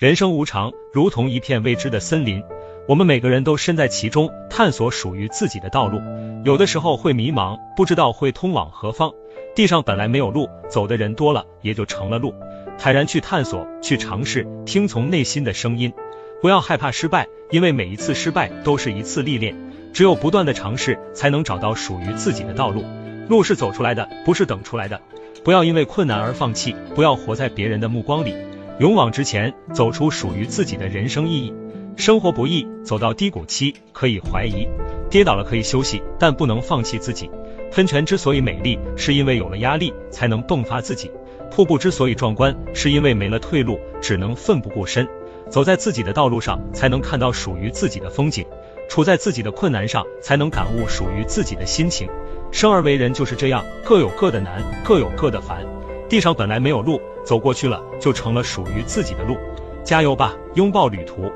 人生无常，如同一片未知的森林，我们每个人都身在其中，探索属于自己的道路。有的时候会迷茫，不知道会通往何方。地上本来没有路，走的人多了，也就成了路。坦然去探索，去尝试，听从内心的声音，不要害怕失败，因为每一次失败都是一次历练。只有不断的尝试，才能找到属于自己的道路。路是走出来的，不是等出来的。不要因为困难而放弃，不要活在别人的目光里。勇往直前，走出属于自己的人生意义。生活不易，走到低谷期可以怀疑，跌倒了可以休息，但不能放弃自己。喷泉之所以美丽，是因为有了压力才能迸发自己；瀑布之所以壮观，是因为没了退路，只能奋不顾身。走在自己的道路上，才能看到属于自己的风景；处在自己的困难上，才能感悟属于自己的心情。生而为人就是这样，各有各的难，各有各的烦。地上本来没有路，走过去了就成了属于自己的路。加油吧，拥抱旅途。